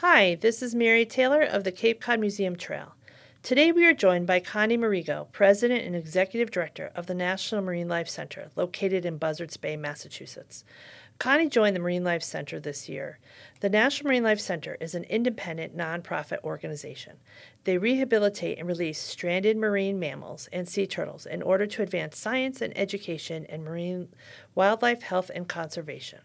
Hi, this is Mary Taylor of the Cape Cod Museum Trail. Today we are joined by Connie Merigo, President and Executive Director of the National Marine Life Center, located in Buzzards Bay, Massachusetts. Connie joined the Marine Life Center this year. The National Marine Life Center is an independent nonprofit organization. They rehabilitate and release stranded marine mammals and sea turtles in order to advance science and education in marine wildlife health and conservation.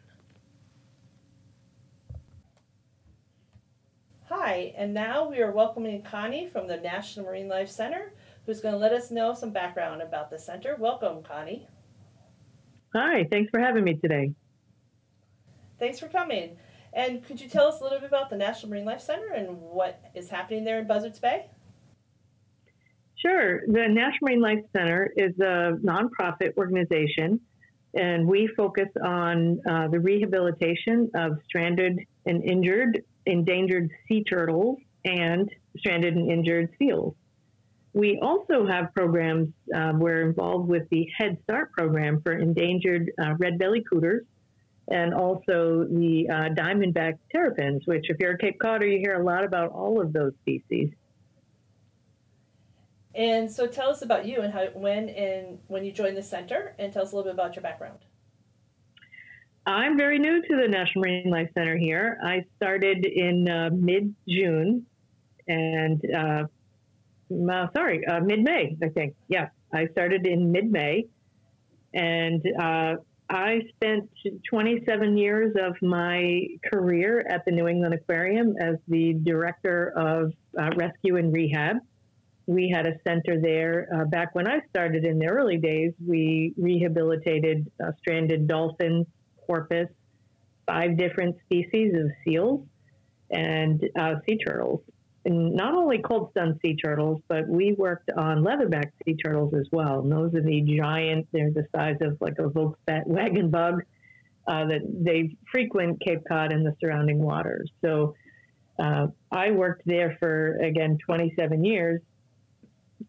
Hi, and now we are welcoming Connie from the National Marine Life Center, who's going to let us know some background about the center. Welcome, Connie. Hi, thanks for having me today. Thanks for coming. And could you tell us a little bit about the National Marine Life Center and what is happening there in Buzzards Bay? Sure. The National Marine Life Center is a nonprofit organization, and we focus on uh, the rehabilitation of stranded and injured endangered sea turtles and stranded and injured seals. We also have programs, uh, we're involved with the Head Start program for endangered uh, red belly cooters and also the uh, diamondback terrapins, which, if you're a Cape Codder, you hear a lot about all of those species. And so, tell us about you and how, when, and when you joined the center, and tell us a little bit about your background. I'm very new to the National Marine Life Center here. I started in uh, mid June and, uh, uh, sorry, uh, mid May, I think. Yeah, I started in mid May. And uh, I spent 27 years of my career at the New England Aquarium as the director of uh, rescue and rehab. We had a center there back when I started in the early days. We rehabilitated stranded dolphins, porpoise, five different species of seals, and uh, sea turtles. And not only cold stun sea turtles, but we worked on leatherback sea turtles as well. And those are the giant, they're the size of like a Volkswagen bug uh, that they frequent Cape Cod and the surrounding waters. So uh, I worked there for, again, 27 years.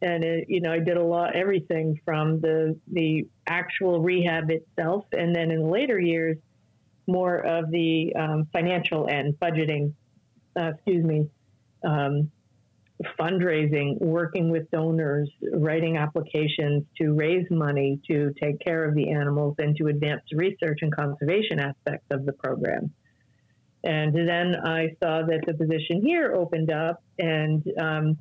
And it, you know, I did a lot, everything from the the actual rehab itself, and then in later years, more of the um, financial end, budgeting, uh, excuse me, um, fundraising, working with donors, writing applications to raise money to take care of the animals and to advance research and conservation aspects of the program. And then I saw that the position here opened up, and um,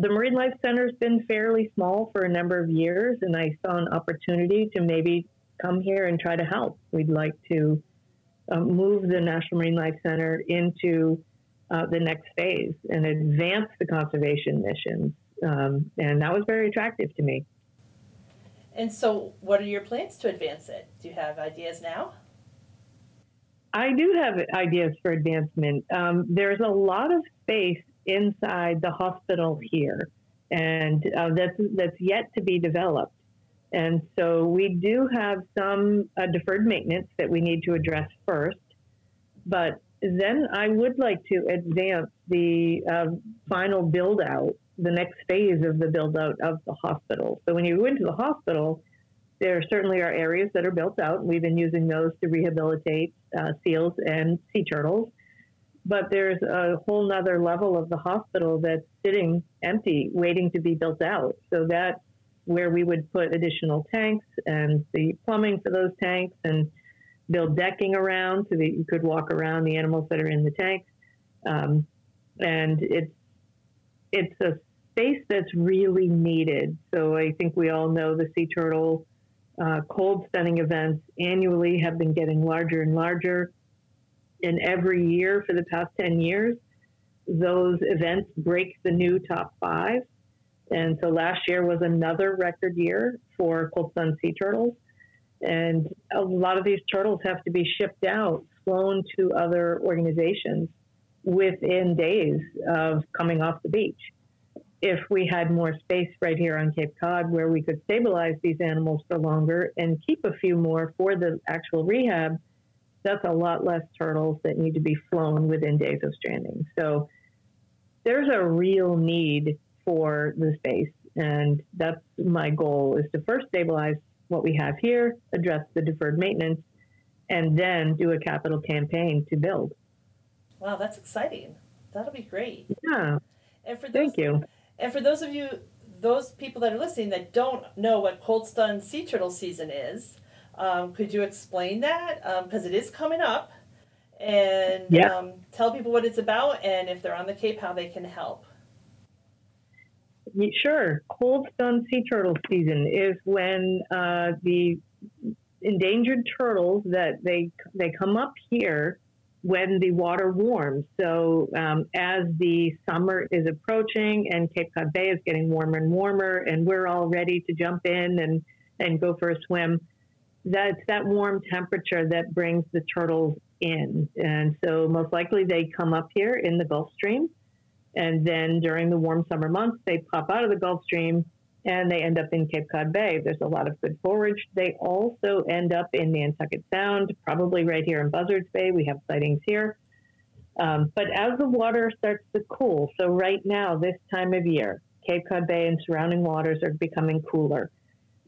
the Marine Life Center has been fairly small for a number of years, and I saw an opportunity to maybe come here and try to help. We'd like to um, move the National Marine Life Center into uh, the next phase and advance the conservation missions. Um, and that was very attractive to me. And so, what are your plans to advance it? Do you have ideas now? I do have ideas for advancement. Um, there's a lot of space inside the hospital here, and uh, that's that's yet to be developed. And so we do have some uh, deferred maintenance that we need to address first. But then I would like to advance the uh, final build out, the next phase of the build out of the hospital. So when you go into the hospital, there certainly are areas that are built out. We've been using those to rehabilitate uh, seals and sea turtles. But there's a whole nother level of the hospital that's sitting empty, waiting to be built out. So that's where we would put additional tanks and the plumbing for those tanks and build decking around so that you could walk around the animals that are in the tanks. Um, and it's it's a space that's really needed. So I think we all know the sea turtle uh, cold stunning events annually have been getting larger and larger. And every year for the past 10 years, those events break the new top five. And so last year was another record year for cold stun sea turtles. And a lot of these turtles have to be shipped out, flown to other organizations within days of coming off the beach. If we had more space right here on Cape Cod where we could stabilize these animals for longer and keep a few more for the actual rehab, that's a lot less turtles that need to be flown within days of stranding. So there's a real need for the space. And that's my goal is to first stabilize what we have here, address the deferred maintenance, and then do a capital campaign to build. Wow, that's exciting. That'll be great. Yeah. And for those, Thank you. And for those of you, those people that are listening that don't know what cold stun sea turtle season is, um, could you explain that? Because um, it is coming up, and yeah. um, tell people what it's about, and if they're on the Cape, how they can help. Sure. Cold stun sea turtle season is when uh, the endangered turtles that they they come up here when the water warms. So um, as the summer is approaching and Cape Cod Bay is getting warmer and warmer, and we're all ready to jump in and and go for a swim, that's that warm temperature that brings the turtles in. And so most likely they come up here in the Gulf Stream and then during the warm summer months, they pop out of the Gulf Stream and they end up in Cape Cod Bay. There's a lot of good forage. They also end up in Nantucket Sound, probably right here in Buzzards Bay. We have sightings here. Um, but as the water starts to cool, so right now, this time of year, Cape Cod Bay and surrounding waters are becoming cooler.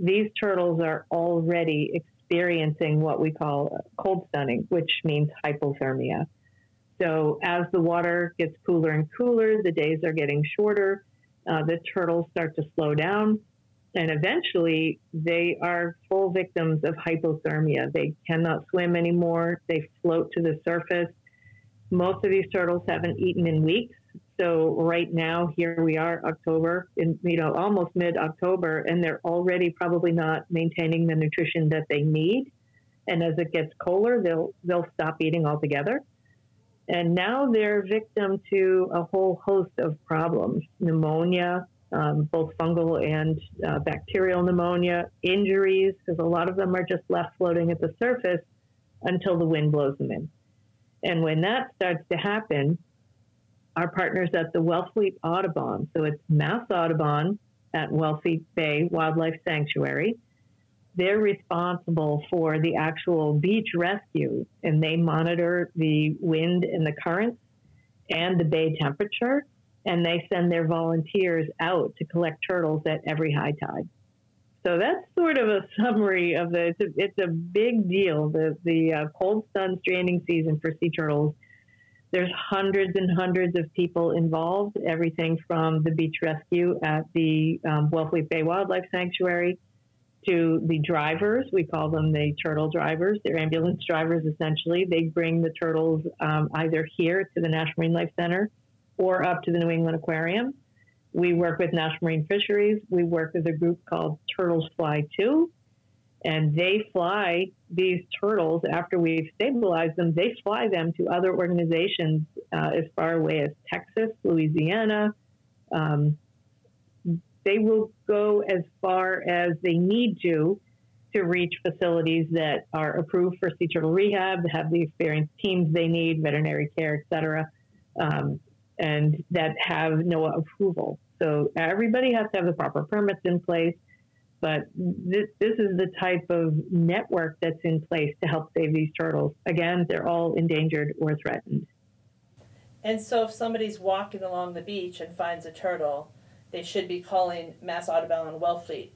These turtles are already experiencing what we call cold stunning, which means hypothermia. So as the water gets cooler and cooler, the days are getting shorter. Uh, the turtles start to slow down, and eventually they are full victims of hypothermia. They cannot swim anymore. They float to the surface. Most of these turtles haven't eaten in weeks. So right now, here we are, October, in you know almost mid-October, and they're already probably not maintaining the nutrition that they need. And as it gets colder, they'll they'll stop eating altogether. And now they're victim to a whole host of problems pneumonia, um, both fungal and uh, bacterial pneumonia, injuries, because a lot of them are just left floating at the surface until the wind blows them in. And when that starts to happen, our partners at the Wellfleet Audubon, so it's Mass Audubon at Wellfleet Bay Wildlife Sanctuary, they're responsible for the actual beach rescue and they monitor the wind and the currents and the bay temperature and they send their volunteers out to collect turtles at every high tide. So that's sort of a summary of the. It's a, it's a big deal. The the uh, cold stun stranding season for sea turtles. There's hundreds and hundreds of people involved. Everything from the beach rescue at the um, Wellfleet Bay Wildlife Sanctuary to the drivers. We call them the turtle drivers. They're ambulance drivers, essentially. They bring the turtles um, either here to the National Marine Life Center or up to the New England Aquarium. We work with National Marine Fisheries. We work with a group called Turtles Fly Too, and they fly these turtles after we've stabilized them. They fly them to other organizations uh, as far away as Texas, Louisiana, um, they will go as far as they need to to reach facilities that are approved for sea turtle rehab, have the experienced teams they need, veterinary care, et cetera, um, and that have NOAA approval. So everybody has to have the proper permits in place, but this, this is the type of network that's in place to help save these turtles. Again, they're all endangered or threatened. And so if somebody's walking along the beach and finds a turtle, they should be calling Mass Audubon and Wellfleet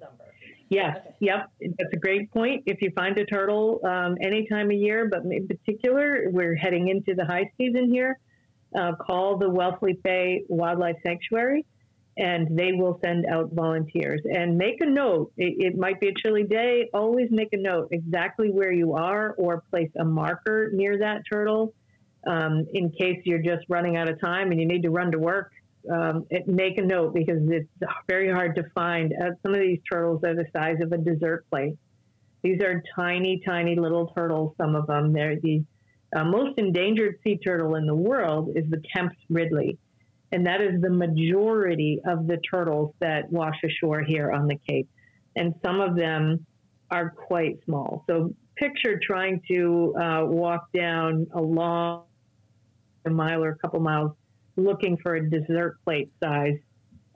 number. Yes, okay. yep. That's a great point. If you find a turtle um, any time of year, but in particular, we're heading into the high season here, uh, call the Wellfleet Bay Wildlife Sanctuary and they will send out volunteers. And make a note, it, it, might be a chilly day, always make a note exactly where you are or place a marker near that turtle um, in case you're just running out of time and you need to run to work um, it, make a note because it's very hard to find. Uh, some of these turtles are the size of a dessert plate. These are tiny, tiny little turtles. Some of them. They're the uh, most endangered sea turtle in the world is the Kemp's Ridley, and that is the majority of the turtles that wash ashore here on the Cape. And some of them are quite small. So picture trying to uh, walk down a long a mile or a couple miles looking for a dessert plate size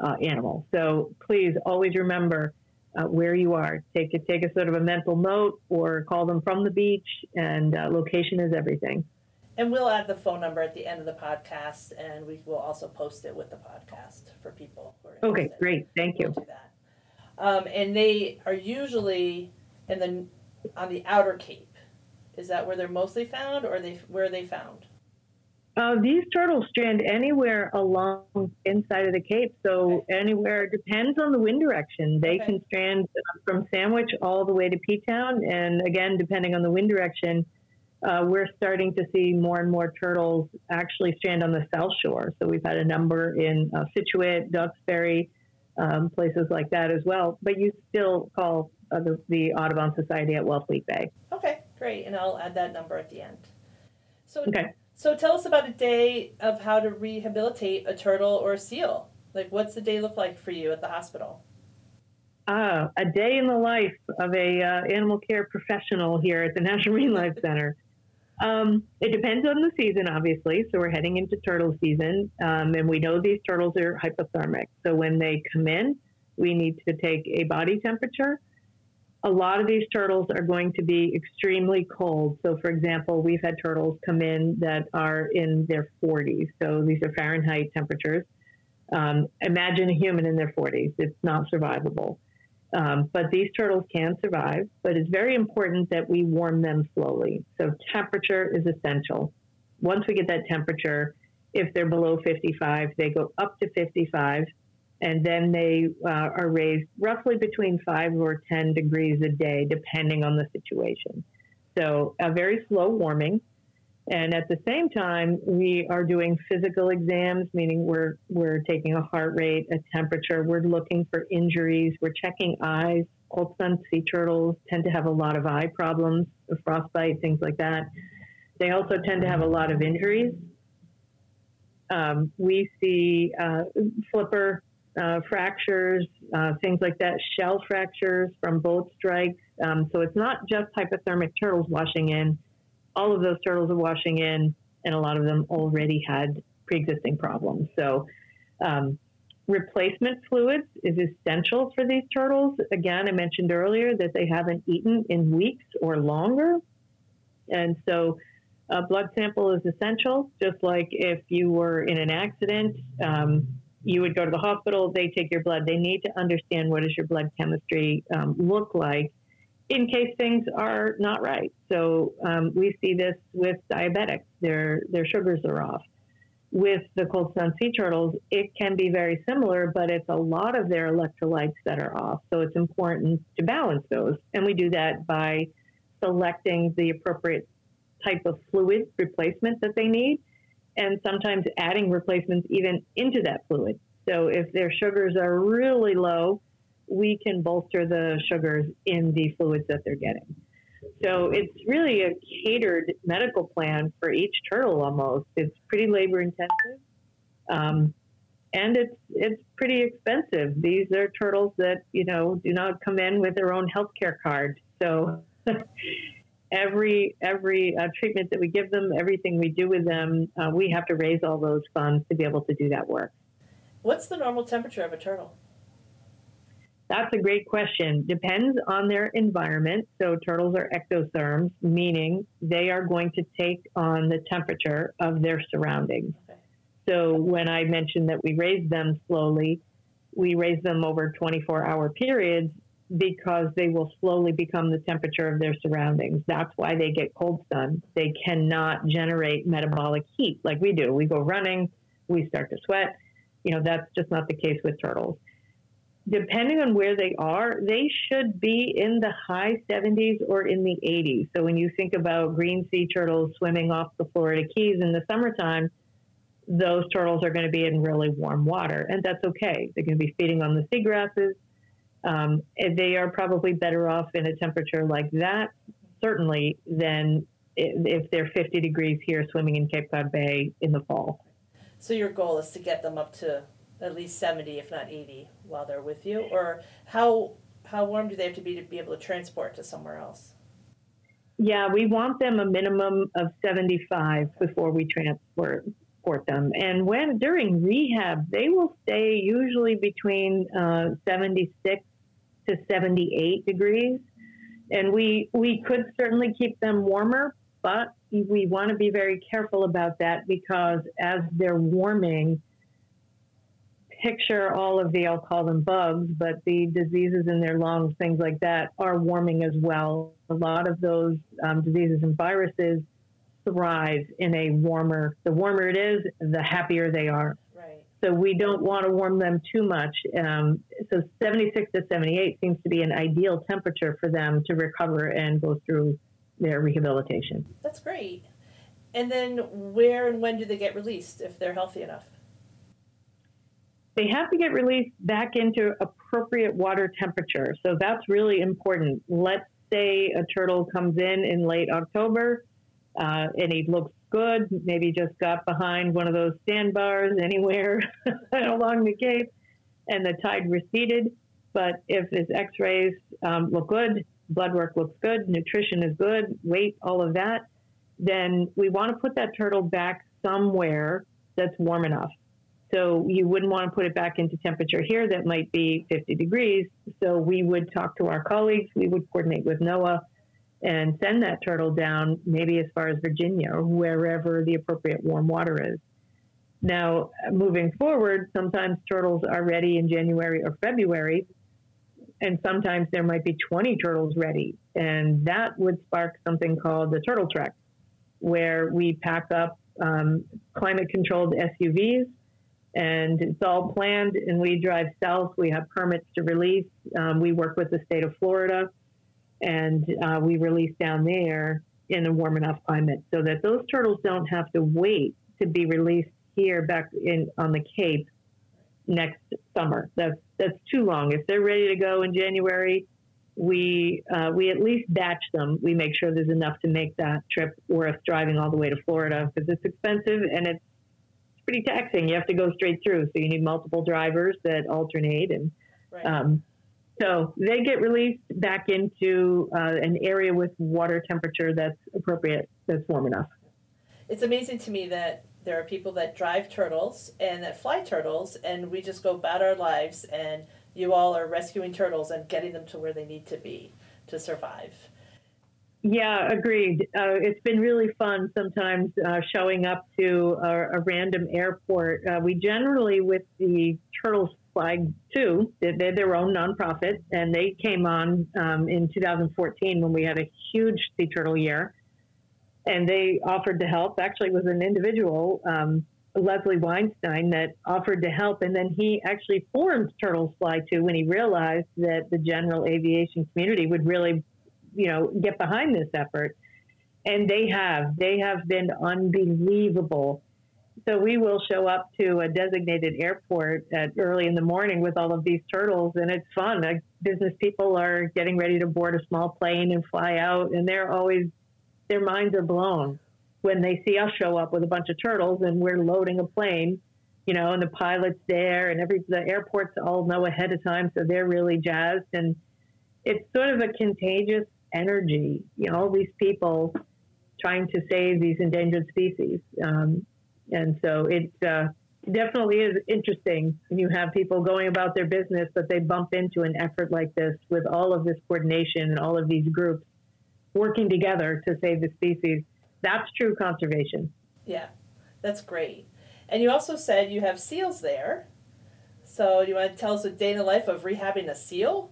uh, animal. So please always remember uh, where you are. Take a, take a sort of a mental note or call them from the beach, and uh, location is everything. And we'll add the phone number at the end of the podcast, and we will also post it with the podcast for people. okay, great. Thank you. We'll do that. Um, and they are usually in the on the outer Cape. Is that where they're mostly found, or they where are they found? Uh, these turtles strand anywhere along inside of the Cape. So okay. anywhere depends on the wind direction. They okay. can strand from Sandwich all the way to P Town, and again, depending on the wind direction, uh, we're starting to see more and more turtles actually stand on the South Shore. So we've had a number in uh, Scituate, Duxbury, um, places like that as well. But you still call uh, the, the Audubon Society at Wellfleet Bay. Okay, great, and I'll add that number at the end. So okay. So tell us about a day of how to rehabilitate a turtle or a seal. Like, what's the day look like for you at the hospital? Ah, a day in the life of a uh, animal care professional here at the National Marine Life Center. Um, it depends on the season, obviously. So we're heading into turtle season, um, and we know these turtles are hypothermic. So when they come in, we need to take a body temperature a lot of these turtles are going to be extremely cold. So, for example, we've had turtles come in that are in their 40s. So, these are Fahrenheit temperatures. Um, imagine a human in their 40s. It's not survivable. Um, but these turtles can survive, but it's very important that we warm them slowly. So, temperature is essential. Once we get that temperature, if they're below 55, they go up to 55 and then they uh, are raised roughly between five or 10 degrees a day, depending on the situation. So, a very slow warming. And at the same time, we are doing physical exams, meaning we're, we're taking a heart rate, a temperature, we're looking for injuries, we're checking eyes. Cold stun sea turtles tend to have a lot of eye problems, frostbite, things like that. They also tend to have a lot of injuries. Um, we see uh, flipper uh, fractures, uh, things like that, shell fractures from boat strikes. Um, so it's not just hypothermic turtles washing in. All of those turtles are washing in, and a lot of them already had pre-existing problems. So um, replacement fluids is essential for these turtles. Again, I mentioned earlier that they haven't eaten in weeks or longer. And so a blood sample is essential, just like if you were in an accident. Um, you would go to the hospital, they take your blood. They need to understand what does your blood chemistry um, look like in case things are not right. So um, we see this with diabetics; their their sugars are off. With the cold stun sea turtles, it can be very similar, but it's a lot of their electrolytes that are off. So it's important to balance those, and we do that by selecting the appropriate type of fluid replacement that they need and sometimes adding replacements even into that fluid. So if their sugars are really low, we can bolster the sugars in the fluids that they're getting. So it's really a catered medical plan for each turtle almost. It's pretty labor intensive. Um, and it's it's pretty expensive. These are turtles that you know do not come in with their own health care card. So every every uh, treatment that we give them, everything we do with them, uh, we have to raise all those funds to be able to do that work. What's the normal temperature of a turtle? That's a great question. Depends on their environment. So turtles are ectotherms, meaning they are going to take on the temperature of their surroundings. So when I mentioned that we raise them slowly, we raise them over 24 hour periods because they will slowly become the temperature of their surroundings. That's why they get cold stun. They cannot generate metabolic heat like we do. We go running, we start to sweat. You know, that's just not the case with turtles. Depending on where they are, they should be in the high 70s or in the 80s. So when you think about green sea turtles swimming off the Florida Keys in the summertime, those turtles are going to be in really warm water, and that's okay. They're going to be feeding on the seagrasses um, they are probably better off in a temperature like that, certainly, than if they're 50 degrees here swimming in Cape Cod Bay in the fall. So your goal is to get them up to at least 70, if not 80, while they're with you, or how how warm do they have to be to be able to transport to somewhere else? Yeah, we want them a minimum of 75 before we transport them. And when during rehab, they will stay usually between uh, 76 to 78 degrees. And we, we could certainly keep them warmer, but we want to be very careful about that because as they're warming, picture all of the, I'll call them bugs, but the diseases in their lungs, things like that, are warming as well. A lot of those um, diseases and viruses thrive in a warmer. The warmer it is, the happier they are. Right. So we don't want to warm them too much. Um, so 76 to 78 seems to be an ideal temperature for them to recover and go through their rehabilitation. That's great. And then where and when do they get released if they're healthy enough? They have to get released back into appropriate water temperature. So that's really important. Let's say a turtle comes in in late October uh, and he looks good, maybe just got behind one of those sandbars anywhere along the Cape and the tide receded. But if his x rays um, look good, blood work looks good, nutrition is good, weight, all of that, then we want to put that turtle back somewhere that's warm enough. So you wouldn't want to put it back into temperature here that might be 50 degrees. So we would talk to our colleagues, we would coordinate with NOAA and send that turtle down maybe as far as Virginia or wherever the appropriate warm water is. Now, moving forward, sometimes turtles are ready in January or February, and sometimes there might be 20 turtles ready. And that would spark something called the Turtle Trek, where we pack up um, climate controlled SUVs and it's all planned and we drive south. We have permits to release. Um, we work with the state of Florida and uh, we release down there in a warm enough climate so that those turtles don't have to wait to be released here back in on the Cape next summer. That's that's too long. If they're ready to go in January, we uh, we at least batch them. We make sure there's enough to make that trip worth driving all the way to Florida because it's expensive and it's pretty taxing. You have to go straight through, so you need multiple drivers that alternate and. Right. Um, so they get released back into uh, an area with water temperature that's appropriate, that's warm enough. It's amazing to me that there are people that drive turtles and that fly turtles, and we just go about our lives, and you all are rescuing turtles and getting them to where they need to be to survive. Yeah, agreed. Uh, it's been really fun sometimes uh, showing up to a, a random airport. Uh, we generally, with the Turtles Fly Too, they're their own nonprofit, and they came on um, in 2014 when we had a huge sea turtle year. And they offered to help. Actually, was an individual, um, Leslie Weinstein, that offered to help. And then he actually formed Turtles Fly too when he realized that the general aviation community would really you know, get behind this effort. And they have. They have been unbelievable. So we will show up to a designated airport at early in the morning with all of these turtles, and it's fun. Like business people are getting ready to board a small plane and fly out, and they're always their minds are blown when they see us show up with a bunch of turtles and we're loading a plane, you know, and the pilot's there, and every the airports all know ahead of time, so they're really jazzed, and it's sort of a contagious energy. You know, all these people trying to save these endangered species. Um, and so it uh, definitely is interesting when you have people going about their business, but they bump into an effort like this with all of this coordination and all of these groups working together to save the species. That's true conservation. Yeah, that's great. And you also said you have seals there. So, you want to tell us a day in the life of rehabbing a seal?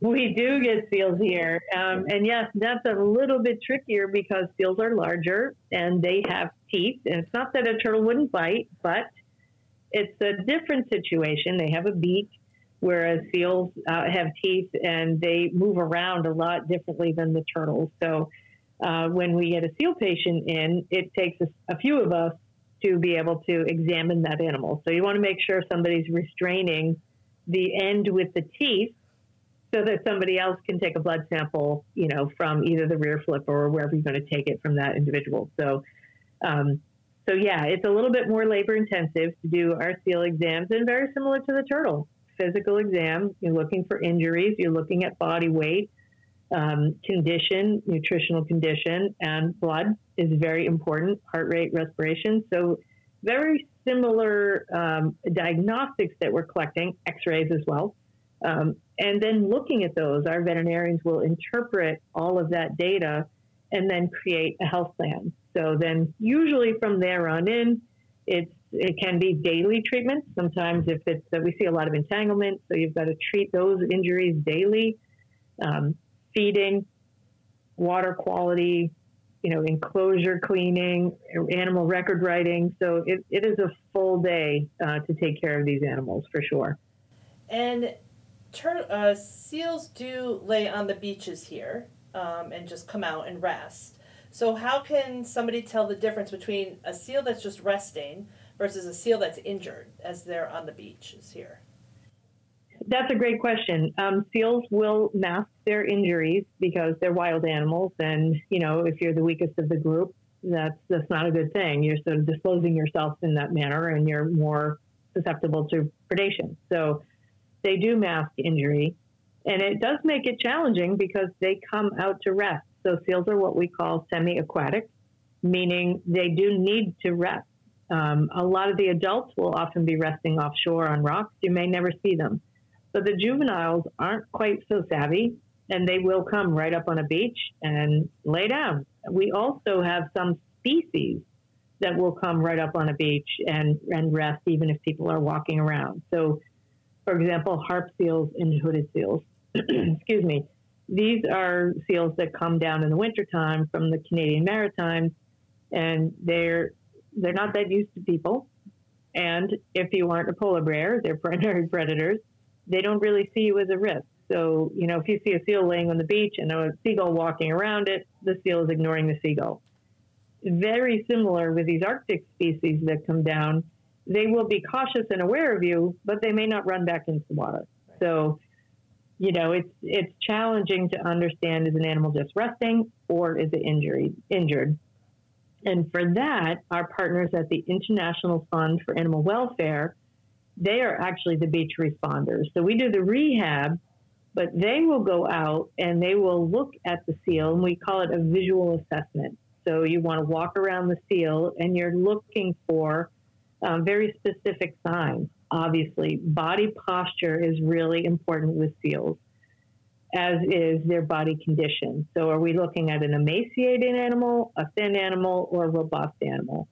We do get seals here. Um, and yes, that's a little bit trickier because seals are larger and they have teeth. And it's not that a turtle wouldn't bite, but it's a different situation. They have a beak, whereas seals uh, have teeth and they move around a lot differently than the turtles. So uh, when we get a seal patient in, it takes a, a few of us to be able to examine that animal. So you want to make sure somebody's restraining the end with the teeth so that somebody else can take a blood sample, you know, from either the rear flip or wherever you're going to take it from that individual. So, um, so yeah, it's a little bit more labor intensive to do our seal exams and very similar to the turtle physical exam. You're looking for injuries, you're looking at body weight, um, condition, nutritional condition, and blood is very important, heart rate, respiration. So, very similar um, diagnostics that we're collecting, x rays as well. Um, and then looking at those, our veterinarians will interpret all of that data and then create a health plan. So then, usually from there on in, it's it can be daily treatments. Sometimes, if it's uh, we see a lot of entanglement, so you've got to treat those injuries daily. Um, feeding, water quality, you know, enclosure cleaning, animal record writing. So it, it is a full day uh, to take care of these animals for sure. And tur- uh, seals do lay on the beaches here um, and just come out and rest. So, how can somebody tell the difference between a seal that's just resting versus a seal that's injured as they're on the beaches here? That's a great question. Um, seals will mask their injuries because they're wild animals, and you know if you're the weakest of the group, that's that's not a good thing. You're sort of disclosing yourself in that manner, and you're more susceptible to predation. So they do mask injury, and it does make it challenging because they come out to rest. So seals are what we call semi-aquatic, meaning they do need to rest. Um, a lot of the adults will often be resting offshore on rocks. You may never see them. But the juveniles aren't quite so savvy, and they will come right up on a beach and lay down. We also have some species that will come right up on a beach and, and rest even if people are walking around. So, for example, harp seals and hooded seals. Excuse me. These are seals that come down in the wintertime from the Canadian Maritimes, and they're they're not that used to people. And if you aren't a polar bear, they're primary predators they don't really see you as a risk. So, you know, if you see a seal laying on the beach and a seagull walking around it, the seal is ignoring the seagull. Very similar with these Arctic species that come down. They will be cautious and aware of you, but they may not run back into the water. So, you know, it's it's challenging to understand is an animal just resting or is it injury injured? And for that, our partners at the International Fund for Animal Welfare they are actually the beach responders. So we do the rehab, but they will go out and they will look at the seal, and we call it a visual assessment. So you want to walk around the seal and you're looking for um, very specific signs. Obviously, body posture is really important with seals, as is their body condition. So, are we looking at an emaciated animal, a thin animal, or a robust animal?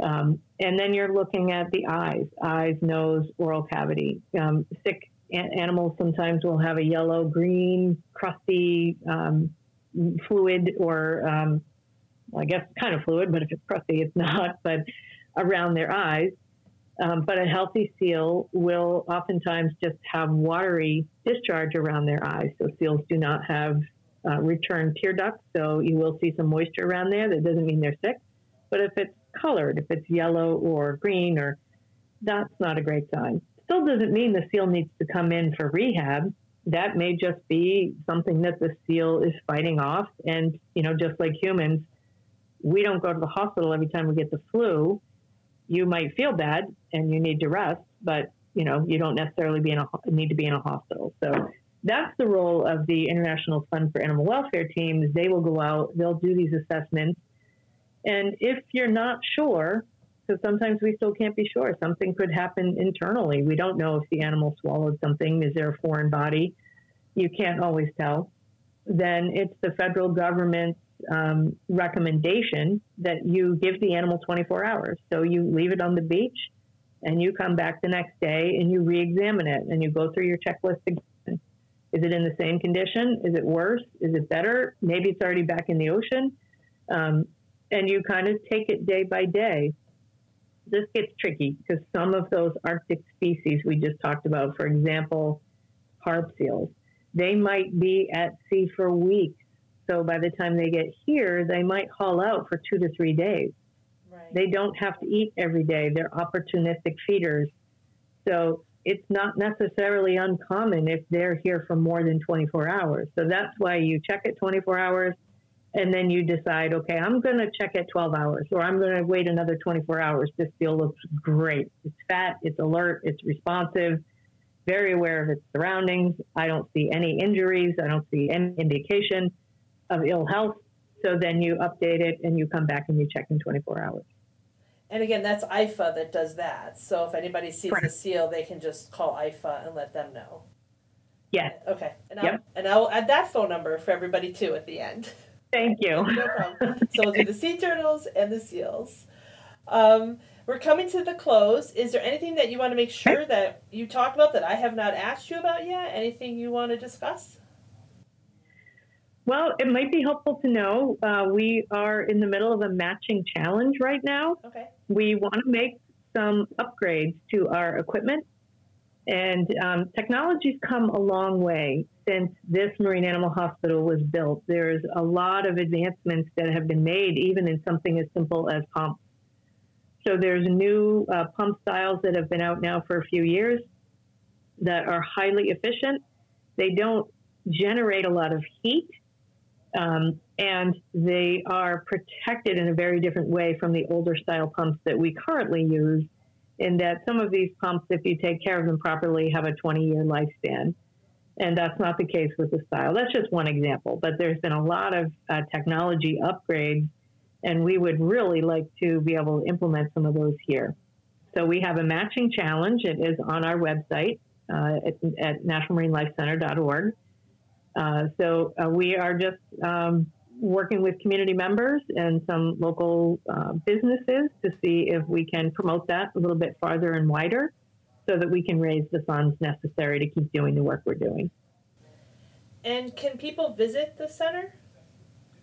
Um, and then you're looking at the eyes, eyes, nose, oral cavity. Um, sick animals sometimes will have a yellow, green, crusty um, fluid, or um, well, I guess kind of fluid, but if it's crusty, it's not, but around their eyes. Um, but a healthy seal will oftentimes just have watery discharge around their eyes. So seals do not have uh, return tear ducts, so you will see some moisture around there. That doesn't mean they're sick. But if it's colored. If it's yellow or green, or that's not a great sign. Still doesn't mean the seal needs to come in for rehab. That may just be something that the seal is fighting off. And, you know, just like humans, we don't go to the hospital every time we get the flu. You might feel bad and you need to rest, but, you know, you don't necessarily be in a, need to be in a hospital. So that's the role of the International Fund for Animal Welfare teams. They will go out, they'll do these assessments and if you're not sure, because sometimes we still can't be sure, something could happen internally. We don't know if the animal swallowed something. Is there a foreign body? You can't always tell. Then it's the federal government's um, recommendation that you give the animal 24 hours. So you leave it on the beach and you come back the next day and you re examine it and you go through your checklist again. Is it in the same condition? Is it worse? Is it better? Maybe it's already back in the ocean. Um, and you kind of take it day by day. This gets tricky because some of those Arctic species we just talked about, for example, harp seals, they might be at sea for weeks. So by the time they get here, they might haul out for two to three days. Right. They don't have to eat every day. They're opportunistic feeders. So it's not necessarily uncommon if they're here for more than 24 hours. So that's why you check it 24 hours and then you decide, okay, I'm going to check at 12 hours or I'm going to wait another 24 hours. This seal looks great. It's fat, it's alert, it's responsive, very aware of its surroundings. I don't see any injuries, I don't see any indication of ill health. So then you update it and you come back and you check in 24 hours. And again, that's IFAW that does that. So if anybody sees the seal, they can just call IFAW and let them know. Yes. Okay. And, yep. I'll, and I'll add that phone number for everybody too at the end. Thank you. no problem. So we'll do the sea turtles and the seals. Um, we're coming to the close. Is there anything that you want to make sure that you talked about that I have not asked you about yet? Anything you want to discuss? Well, it might be helpful to know uh, we are in the middle of a matching challenge right now. Okay. We want to make some upgrades to our equipment, and um, technology's come a long way since this marine animal hospital was built. There's a lot of advancements that have been made, even in something as simple as pumps. So there's new uh, pump styles that have been out now for a few years that are highly efficient. They don't generate a lot of heat um, and they are protected in a very different way from the older style pumps that we currently use, in that some of these pumps, if you take care of them properly, have a 20 year lifespan. And that's not the case with the style. That's just one example, but there's been a lot of uh, technology upgrades, and we would really like to be able to implement some of those here. So we have a matching challenge. It is on our website uh, at, at nationalmarinelifecenter.org. Uh, so uh, we are just um, working with community members and some local uh, businesses to see if we can promote that a little bit farther and wider so that we can raise the funds necessary to keep doing the work we're doing. And can people visit the center?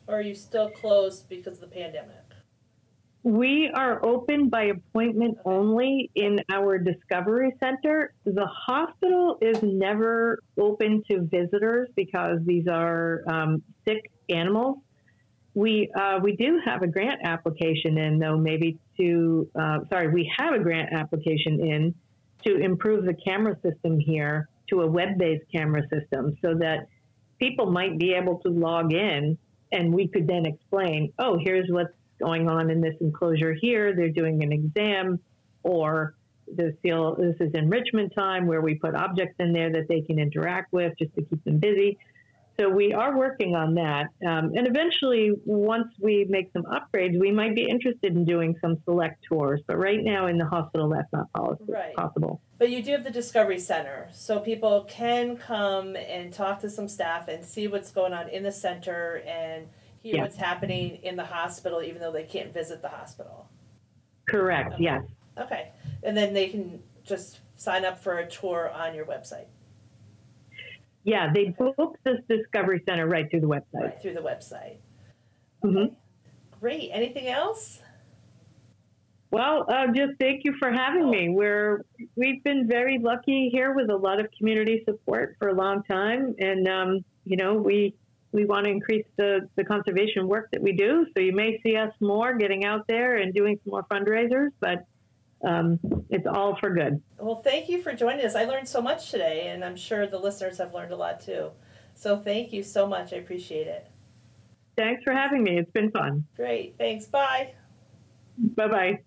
Or are you still closed because of the pandemic? We are open by appointment only in our Discovery Center. The hospital is never open to visitors because these are um, sick animals. We uh, we do have a grant application in though, maybe to uh, sorry, we have a grant application in to improve the camera system here to a web-based camera system, so that people might be able to log in and we could then explain, oh, here's what's going on in this enclosure here. They're doing an exam, or this, this is enrichment time where we put objects in there that they can interact with just to keep them busy. So we are working on that. Um, and eventually, once we make some upgrades, we might be interested in doing some select tours. But right now in the hospital, that's not right. possible. But you do have the Discovery Center. So people can come and talk to some staff and see what's going on in the center and hear what's happening in the hospital, even though they can't visit the hospital. Correct, okay. yes. Okay. And then they can just sign up for a tour on your website. Yeah, they book this Discovery Center right through the website. Right through the website. Mm-hmm. Great. Anything else? Well, uh, just thank you for having me. We're we've been very lucky here with a lot of community support for a long time, and um, you know we we want to increase the, the conservation work that we do. So you may see us more getting out there and doing some more fundraisers, but um, it's all for good. Well, thank you for joining us. I learned so much today, and I'm sure the listeners have learned a lot too. So thank you so much. I appreciate it. Thanks for having me. It's been fun. Great. Thanks. Bye. Bye bye.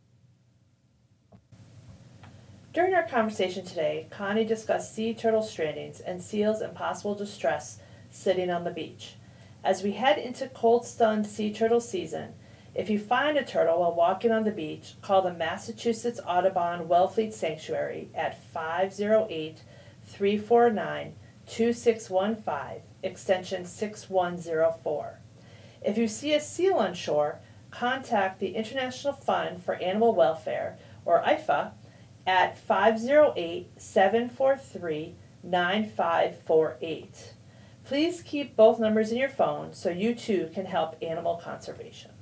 During our conversation today, Connie discussed sea turtle strandings and seals in possible distress sitting on the beach. As we head into cold stunned sea turtle season, if you find a turtle while walking on the beach, call the Massachusetts Audubon Wellfleet Sanctuary at 508 349 2615, extension 6104. If you see a seal on shore, contact the International Fund for Animal Welfare, or IFAW, at 508 743 9548. Please keep both numbers in your phone so you too can help animal conservation.